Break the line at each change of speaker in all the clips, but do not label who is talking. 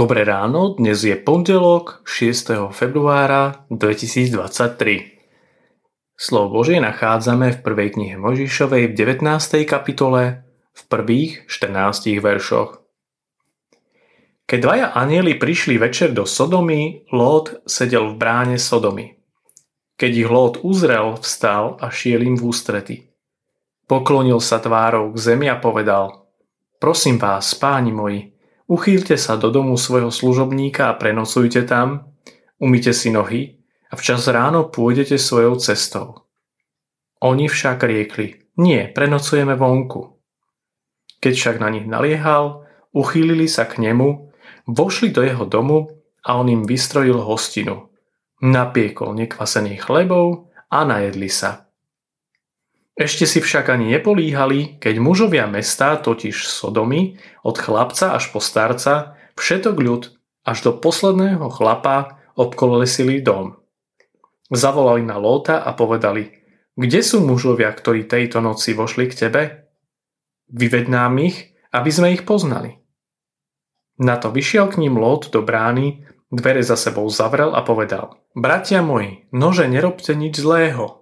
Dobré ráno, dnes je pondelok 6. februára 2023. Slovo Božie nachádzame v prvej knihe Možišovej v 19. kapitole v prvých 14 veršoch. Keď dvaja anieli prišli večer do Sodomy, Lót sedel v bráne Sodomy. Keď ich Lót uzrel, vstal a šiel im v ústrety. Poklonil sa tvárou k zemi a povedal Prosím vás, páni moji, Uchýlte sa do domu svojho služobníka a prenosujte tam, umite si nohy a včas ráno pôjdete svojou cestou. Oni však riekli, nie, prenocujeme vonku. Keď však na nich naliehal, uchýlili sa k nemu, vošli do jeho domu a on im vystrojil hostinu. Napiekol nekvasených chlebov a najedli sa. Ešte si však ani nepolíhali, keď mužovia mesta, totiž Sodomy, od chlapca až po starca, všetok ľud, až do posledného chlapa obkolesili dom. Zavolali na Lóta a povedali, kde sú mužovia, ktorí tejto noci vošli k tebe? Vyved nám ich, aby sme ich poznali. Na to vyšiel k ním Lót do brány, dvere za sebou zavrel a povedal, bratia moji, nože nerobte nič zlého,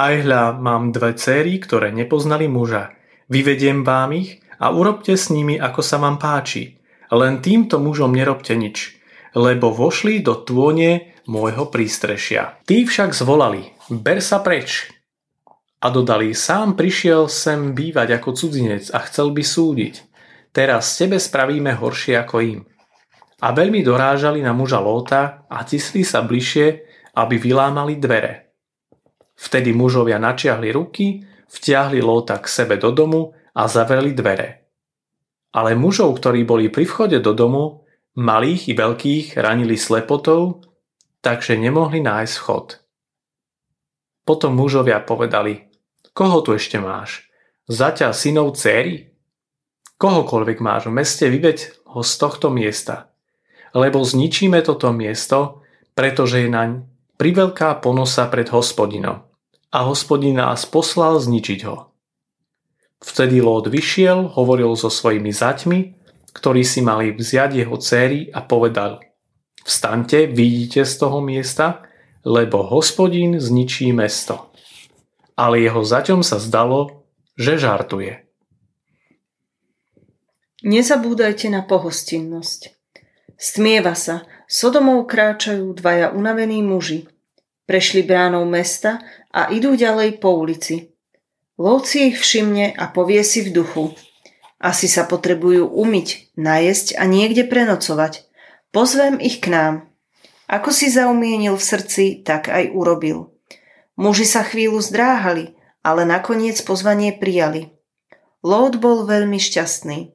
aj hľa, mám dve céry, ktoré nepoznali muža. Vyvediem vám ich a urobte s nimi, ako sa vám páči. Len týmto mužom nerobte nič, lebo vošli do tône môjho prístrešia. Tí však zvolali, ber sa preč. A dodali, sám prišiel sem bývať ako cudzinec a chcel by súdiť. Teraz tebe spravíme horšie ako im. A veľmi dorážali na muža Lóta a tisli sa bližšie, aby vylámali dvere. Vtedy mužovia načiahli ruky, vtiahli Lóta k sebe do domu a zavreli dvere. Ale mužov, ktorí boli pri vchode do domu, malých i veľkých ranili slepotou, takže nemohli nájsť vchod. Potom mužovia povedali, koho tu ešte máš? Zaťa synov céry? Kohokoľvek máš v meste, vyveď ho z tohto miesta. Lebo zničíme toto miesto, pretože je naň priveľká ponosa pred hospodinom a hospodin nás poslal zničiť ho. Vtedy Lót vyšiel, hovoril so svojimi zaťmi, ktorí si mali vziať jeho céry a povedal Vstaňte, vidíte z toho miesta, lebo hospodin zničí mesto. Ale jeho zaťom sa zdalo, že žartuje.
Nezabúdajte na pohostinnosť. Stmieva sa, Sodomou kráčajú dvaja unavení muži. Prešli bránou mesta a idú ďalej po ulici. Si ich všimne a povie si v duchu. Asi sa potrebujú umyť, najesť a niekde prenocovať. Pozvem ich k nám. Ako si zaumienil v srdci, tak aj urobil. Muži sa chvíľu zdráhali, ale nakoniec pozvanie prijali. Lód bol veľmi šťastný.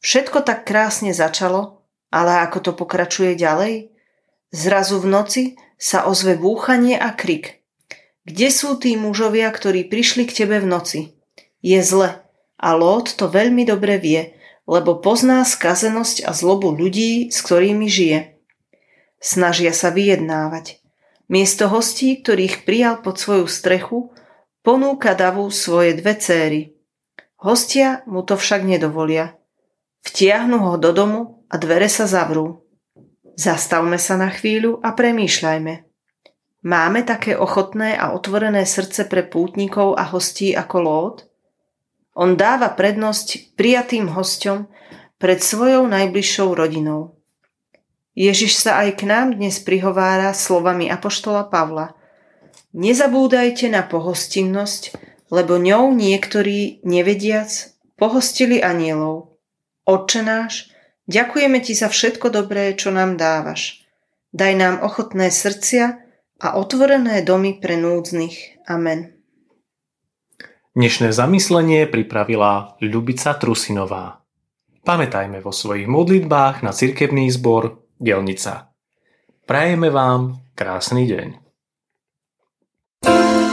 Všetko tak krásne začalo, ale ako to pokračuje ďalej? Zrazu v noci sa ozve búchanie a krik – kde sú tí mužovia, ktorí prišli k tebe v noci? Je zle. A Lót to veľmi dobre vie, lebo pozná skazenosť a zlobu ľudí, s ktorými žije. Snažia sa vyjednávať. Miesto hostí, ktorých prijal pod svoju strechu, ponúka davu svoje dve céry. Hostia mu to však nedovolia. Vtiahnu ho do domu a dvere sa zavrú. Zastavme sa na chvíľu a premýšľajme. Máme také ochotné a otvorené srdce pre pútnikov a hostí ako Lót? On dáva prednosť prijatým hosťom pred svojou najbližšou rodinou. Ježiš sa aj k nám dnes prihovára slovami Apoštola Pavla. Nezabúdajte na pohostinnosť, lebo ňou niektorí, nevediac, pohostili anielov. Otče náš, ďakujeme Ti za všetko dobré, čo nám dávaš. Daj nám ochotné srdcia, a otvorené domy pre núdznych. Amen.
Dnešné zamyslenie pripravila Ľubica Trusinová. Pamätajme vo svojich modlitbách na cirkevný zbor Gelnica. Prajeme vám krásny deň. thank you